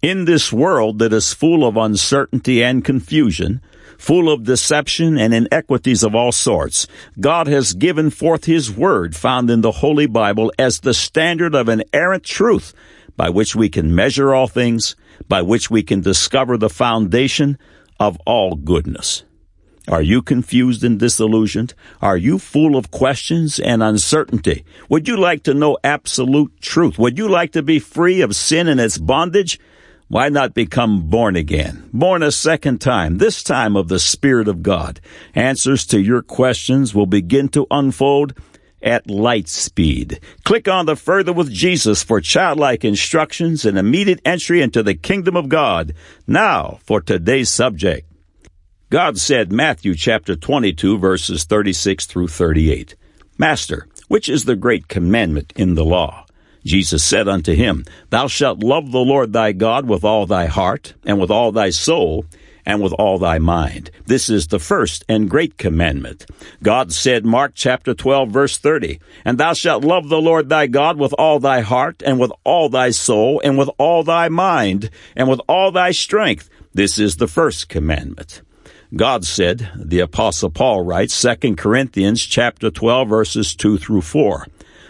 In this world that is full of uncertainty and confusion, full of deception and inequities of all sorts, God has given forth His Word found in the Holy Bible as the standard of an inerrant truth by which we can measure all things, by which we can discover the foundation of all goodness. Are you confused and disillusioned? Are you full of questions and uncertainty? Would you like to know absolute truth? Would you like to be free of sin and its bondage? Why not become born again? Born a second time, this time of the Spirit of God. Answers to your questions will begin to unfold at light speed. Click on the Further with Jesus for childlike instructions and immediate entry into the kingdom of God. Now for today's subject. God said, Matthew chapter 22 verses 36 through 38, Master, which is the great commandment in the law? Jesus said unto him, Thou shalt love the Lord thy God with all thy heart, and with all thy soul, and with all thy mind. This is the first and great commandment. God said, Mark chapter 12 verse 30, And thou shalt love the Lord thy God with all thy heart, and with all thy soul, and with all thy mind, and with all thy strength. This is the first commandment. God said, the apostle Paul writes, 2 Corinthians chapter 12 verses 2 through 4.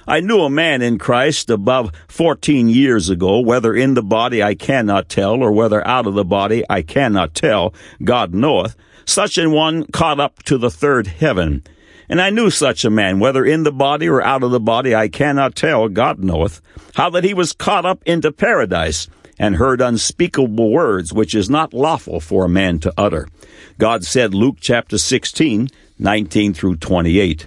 I knew a man in Christ above fourteen years ago, whether in the body I cannot tell, or whether out of the body I cannot tell, God knoweth, such an one caught up to the third heaven. And I knew such a man, whether in the body or out of the body I cannot tell, God knoweth, how that he was caught up into paradise, and heard unspeakable words which is not lawful for a man to utter. God said, Luke chapter 16, 19 through 28.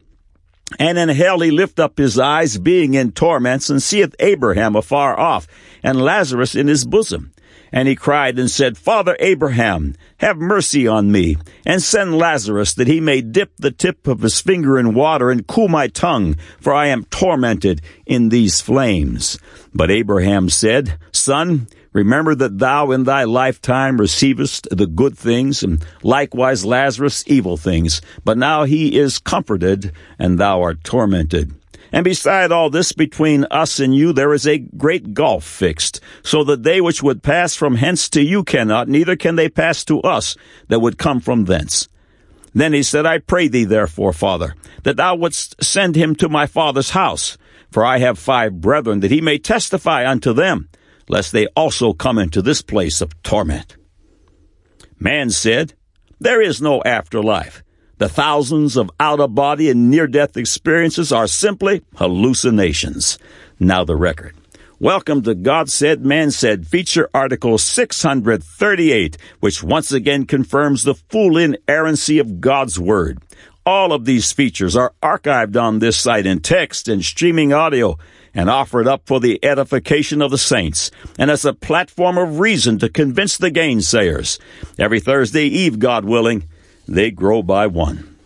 And in hell he lift up his eyes, being in torments, and seeth Abraham afar off, and Lazarus in his bosom. And he cried and said, Father Abraham, have mercy on me, and send Lazarus that he may dip the tip of his finger in water and cool my tongue, for I am tormented in these flames. But Abraham said, Son, Remember that thou in thy lifetime receivest the good things, and likewise Lazarus evil things. But now he is comforted, and thou art tormented. And beside all this, between us and you, there is a great gulf fixed, so that they which would pass from hence to you cannot, neither can they pass to us that would come from thence. Then he said, I pray thee therefore, Father, that thou wouldst send him to my father's house, for I have five brethren, that he may testify unto them lest they also come into this place of torment. Man said, There is no afterlife. The thousands of out of body and near death experiences are simply hallucinations. Now the record. Welcome to God Said, Man Said, feature article 638, which once again confirms the full inerrancy of God's Word. All of these features are archived on this site in text and streaming audio and offered up for the edification of the saints, and as a platform of reason to convince the gainsayers. Every Thursday eve, God willing, they grow by one.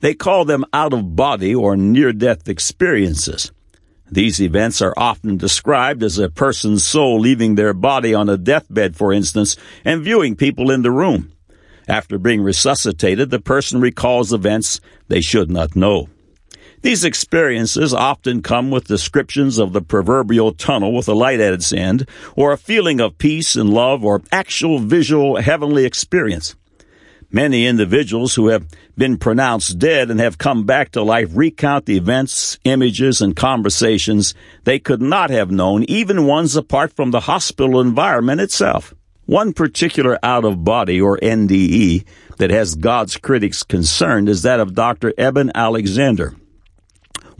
They call them out of body or near death experiences. These events are often described as a person's soul leaving their body on a deathbed, for instance, and viewing people in the room. After being resuscitated, the person recalls events they should not know. These experiences often come with descriptions of the proverbial tunnel with a light at its end, or a feeling of peace and love, or actual visual heavenly experience. Many individuals who have been pronounced dead and have come back to life recount the events, images, and conversations they could not have known, even ones apart from the hospital environment itself. One particular out of body, or NDE, that has God's critics concerned is that of Dr. Eben Alexander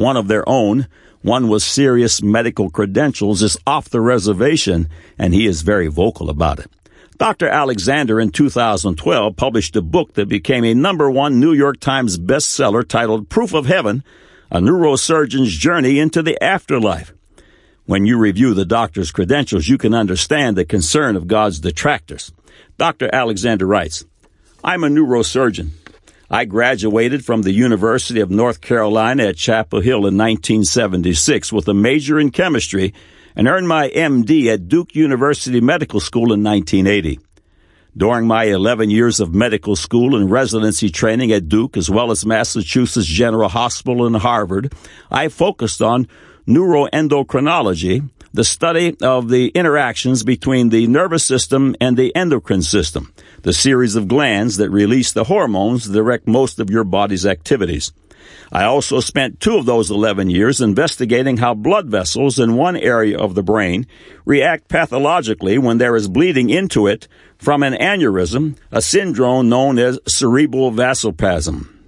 one of their own, one with serious medical credentials, is off the reservation, and he is very vocal about it. Dr. Alexander in 2012 published a book that became a number one New York Times bestseller titled Proof of Heaven, a neurosurgeon's journey into the afterlife. When you review the doctor's credentials, you can understand the concern of God's detractors. Dr. Alexander writes, I'm a neurosurgeon. I graduated from the University of North Carolina at Chapel Hill in 1976 with a major in chemistry and earned my MD at Duke University Medical School in 1980. During my 11 years of medical school and residency training at Duke, as well as Massachusetts General Hospital and Harvard, I focused on neuroendocrinology, the study of the interactions between the nervous system and the endocrine system, the series of glands that release the hormones that direct most of your body's activities. I also spent two of those 11 years investigating how blood vessels in one area of the brain react pathologically when there is bleeding into it from an aneurysm, a syndrome known as cerebral vasospasm.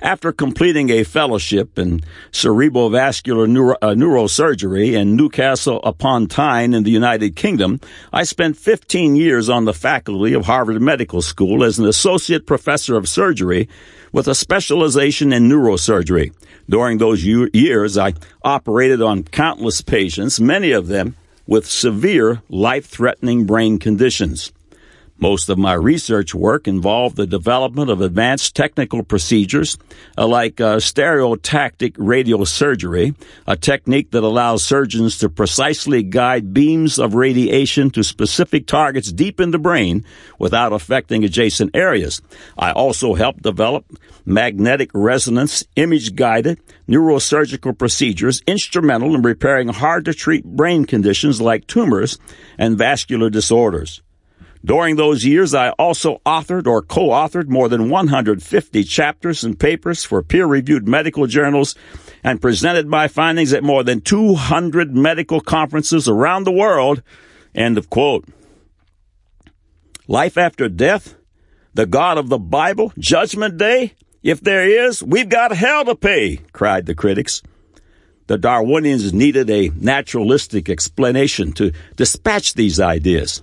After completing a fellowship in cerebrovascular neuro, uh, neurosurgery in Newcastle upon Tyne in the United Kingdom, I spent 15 years on the faculty of Harvard Medical School as an associate professor of surgery with a specialization in neurosurgery. During those years, I operated on countless patients, many of them with severe life-threatening brain conditions. Most of my research work involved the development of advanced technical procedures uh, like uh, stereotactic radiosurgery, a technique that allows surgeons to precisely guide beams of radiation to specific targets deep in the brain without affecting adjacent areas. I also helped develop magnetic resonance image guided neurosurgical procedures instrumental in repairing hard to treat brain conditions like tumors and vascular disorders. During those years, I also authored or co-authored more than 150 chapters and papers for peer-reviewed medical journals and presented my findings at more than 200 medical conferences around the world. End of quote. Life after death? The God of the Bible? Judgment Day? If there is, we've got hell to pay, cried the critics. The Darwinians needed a naturalistic explanation to dispatch these ideas.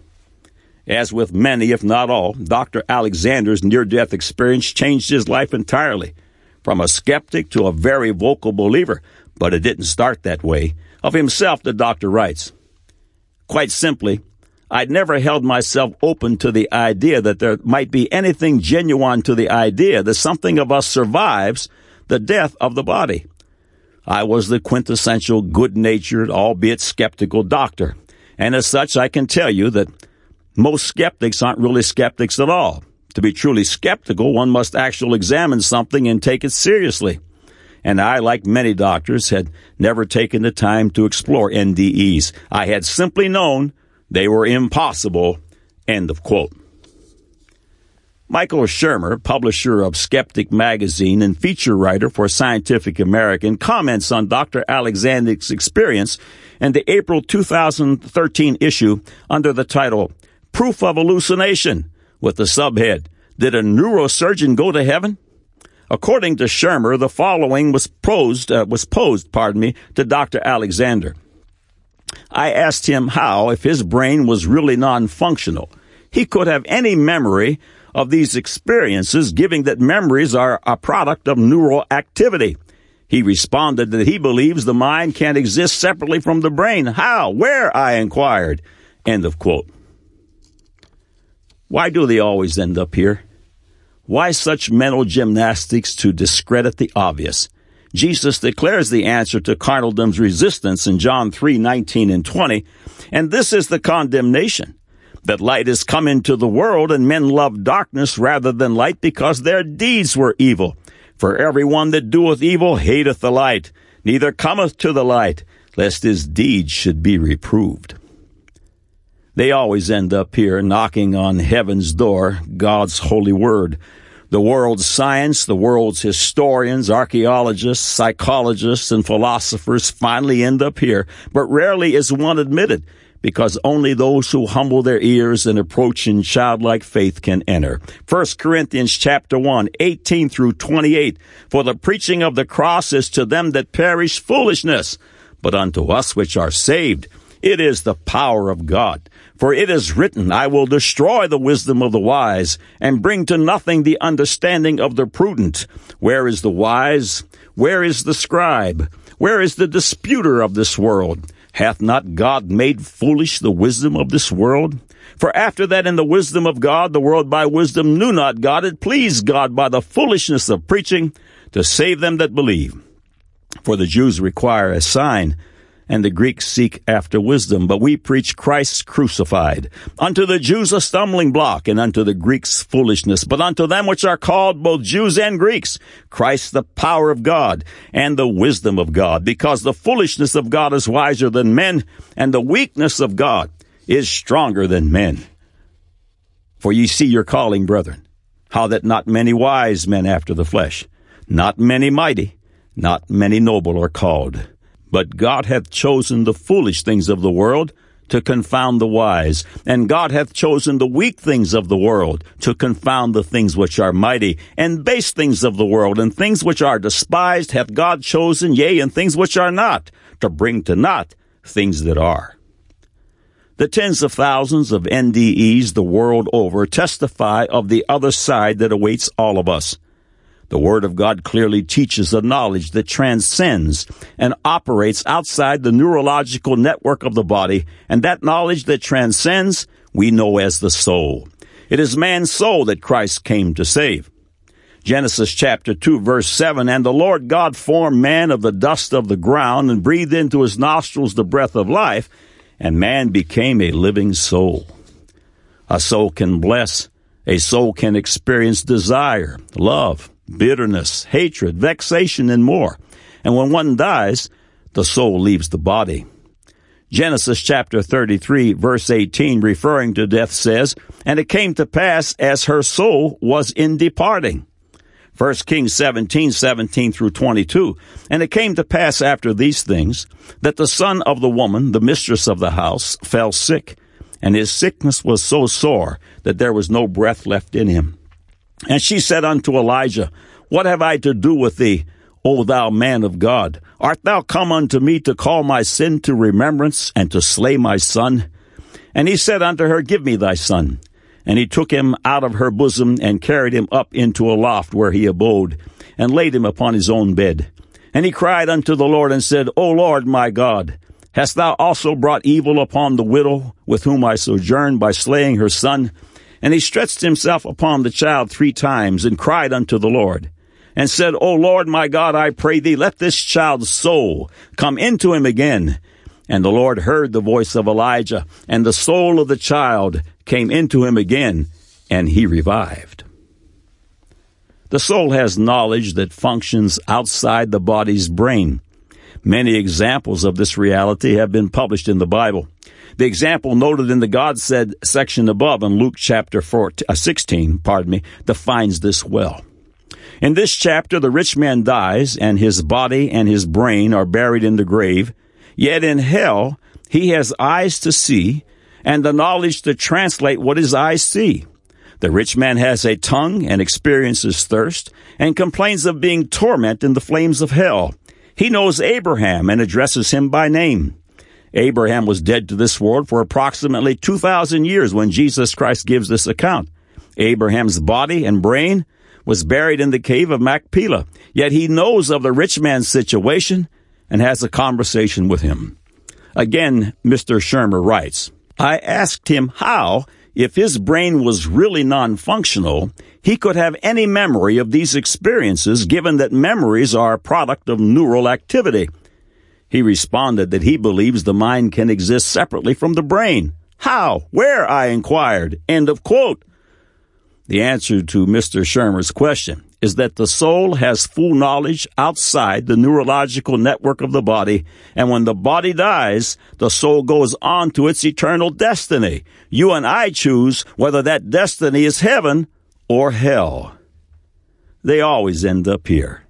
As with many, if not all, Dr. Alexander's near death experience changed his life entirely. From a skeptic to a very vocal believer, but it didn't start that way. Of himself, the doctor writes Quite simply, I'd never held myself open to the idea that there might be anything genuine to the idea that something of us survives the death of the body. I was the quintessential good natured, albeit skeptical doctor. And as such, I can tell you that most skeptics aren't really skeptics at all. To be truly skeptical, one must actually examine something and take it seriously. And I, like many doctors, had never taken the time to explore NDEs. I had simply known they were impossible. End of quote. Michael Shermer, publisher of Skeptic magazine and feature writer for Scientific American, comments on Dr. Alexander's experience in the April 2013 issue under the title proof of hallucination with the subhead, Did a neurosurgeon go to heaven? According to Shermer, the following was posed, uh, was posed, pardon me, to Dr. Alexander. I asked him how, if his brain was really non-functional, he could have any memory of these experiences, giving that memories are a product of neural activity. He responded that he believes the mind can't exist separately from the brain. How? Where? I inquired. End of quote. Why do they always end up here? Why such mental gymnastics to discredit the obvious? Jesus declares the answer to carnaldom's resistance in John 3, 19 and 20, and this is the condemnation. That light is come into the world and men love darkness rather than light because their deeds were evil. For everyone that doeth evil hateth the light, neither cometh to the light, lest his deeds should be reproved. They always end up here knocking on heaven's door, God's holy word. The world's science, the world's historians, archaeologists, psychologists, and philosophers finally end up here, but rarely is one admitted because only those who humble their ears and approach in childlike faith can enter. 1 Corinthians chapter 1, 18 through 28. For the preaching of the cross is to them that perish foolishness, but unto us which are saved, it is the power of God. For it is written, I will destroy the wisdom of the wise, and bring to nothing the understanding of the prudent. Where is the wise? Where is the scribe? Where is the disputer of this world? Hath not God made foolish the wisdom of this world? For after that in the wisdom of God, the world by wisdom knew not God, it pleased God by the foolishness of preaching to save them that believe. For the Jews require a sign, and the Greeks seek after wisdom, but we preach Christ crucified. Unto the Jews a stumbling block, and unto the Greeks foolishness, but unto them which are called both Jews and Greeks, Christ the power of God, and the wisdom of God, because the foolishness of God is wiser than men, and the weakness of God is stronger than men. For ye see your calling, brethren, how that not many wise men after the flesh, not many mighty, not many noble are called. But God hath chosen the foolish things of the world to confound the wise, and God hath chosen the weak things of the world to confound the things which are mighty, and base things of the world, and things which are despised hath God chosen, yea, and things which are not, to bring to naught things that are. The tens of thousands of NDEs the world over testify of the other side that awaits all of us. The Word of God clearly teaches a knowledge that transcends and operates outside the neurological network of the body, and that knowledge that transcends we know as the soul. It is man's soul that Christ came to save. Genesis chapter 2 verse 7, And the Lord God formed man of the dust of the ground and breathed into his nostrils the breath of life, and man became a living soul. A soul can bless. A soul can experience desire, love, bitterness, hatred, vexation, and more. And when one dies, the soul leaves the body. Genesis chapter 33 verse 18 referring to death says, And it came to pass as her soul was in departing. 1 Kings 17, 17 through 22. And it came to pass after these things that the son of the woman, the mistress of the house, fell sick, and his sickness was so sore that there was no breath left in him. And she said unto Elijah, What have I to do with thee, O thou man of God? Art thou come unto me to call my sin to remembrance and to slay my son? And he said unto her, Give me thy son. And he took him out of her bosom and carried him up into a loft where he abode, and laid him upon his own bed. And he cried unto the Lord and said, O Lord my God, hast thou also brought evil upon the widow with whom I sojourned by slaying her son? And he stretched himself upon the child three times and cried unto the Lord and said, O Lord my God, I pray thee, let this child's soul come into him again. And the Lord heard the voice of Elijah, and the soul of the child came into him again, and he revived. The soul has knowledge that functions outside the body's brain. Many examples of this reality have been published in the Bible. The example noted in the God said section above in Luke chapter 14, uh, 16, pardon me, defines this well. In this chapter, the rich man dies, and his body and his brain are buried in the grave. Yet in hell, he has eyes to see and the knowledge to translate what his eyes see. The rich man has a tongue and experiences thirst and complains of being tormented in the flames of hell. He knows Abraham and addresses him by name. Abraham was dead to this world for approximately 2,000 years when Jesus Christ gives this account. Abraham's body and brain was buried in the cave of Machpelah, yet he knows of the rich man's situation and has a conversation with him. Again, Mr. Shermer writes, I asked him how, if his brain was really non-functional, he could have any memory of these experiences given that memories are a product of neural activity. He responded that he believes the mind can exist separately from the brain. How? Where? I inquired. End of quote. The answer to Mr. Shermer's question is that the soul has full knowledge outside the neurological network of the body, and when the body dies, the soul goes on to its eternal destiny. You and I choose whether that destiny is heaven or hell. They always end up here.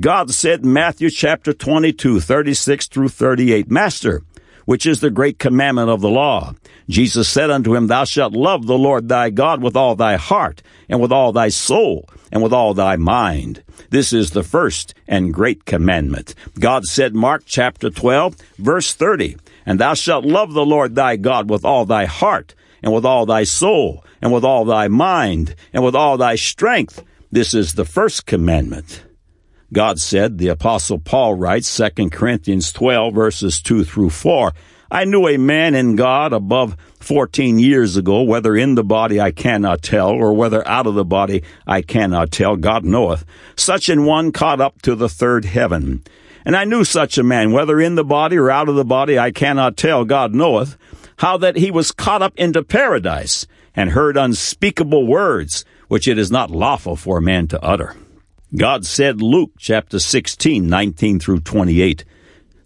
God said Matthew chapter 22, 36 through 38, Master, which is the great commandment of the law. Jesus said unto him, Thou shalt love the Lord thy God with all thy heart, and with all thy soul, and with all thy mind. This is the first and great commandment. God said, Mark chapter 12, verse 30, And thou shalt love the Lord thy God with all thy heart, and with all thy soul, and with all thy mind, and with all thy strength. This is the first commandment. God said, the apostle Paul writes, 2 Corinthians 12 verses 2 through 4, I knew a man in God above 14 years ago, whether in the body I cannot tell, or whether out of the body I cannot tell, God knoweth. Such an one caught up to the third heaven. And I knew such a man, whether in the body or out of the body I cannot tell, God knoweth, how that he was caught up into paradise, and heard unspeakable words, which it is not lawful for a man to utter. God said, Luke chapter 16, 19 through 28,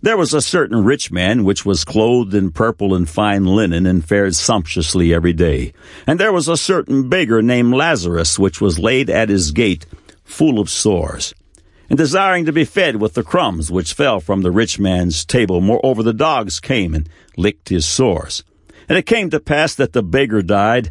there was a certain rich man which was clothed in purple and fine linen and fared sumptuously every day. And there was a certain beggar named Lazarus which was laid at his gate, full of sores, and desiring to be fed with the crumbs which fell from the rich man's table. Moreover, the dogs came and licked his sores. And it came to pass that the beggar died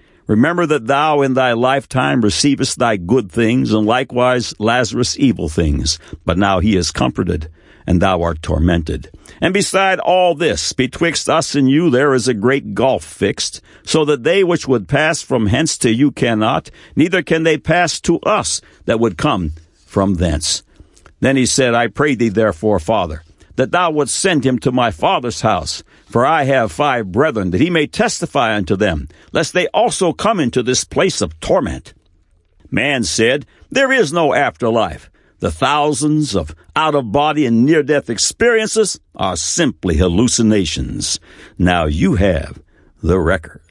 remember that thou in thy lifetime receivest thy good things, and likewise Lazarus evil things. But now he is comforted and thou art tormented. And beside all this, betwixt us and you there is a great gulf fixed, so that they which would pass from hence to you cannot, neither can they pass to us that would come from thence. Then he said, I pray thee therefore, Father, that thou wouldst send him to my father's house, for I have five brethren, that he may testify unto them, lest they also come into this place of torment. Man said, There is no afterlife. The thousands of out of body and near death experiences are simply hallucinations. Now you have the record.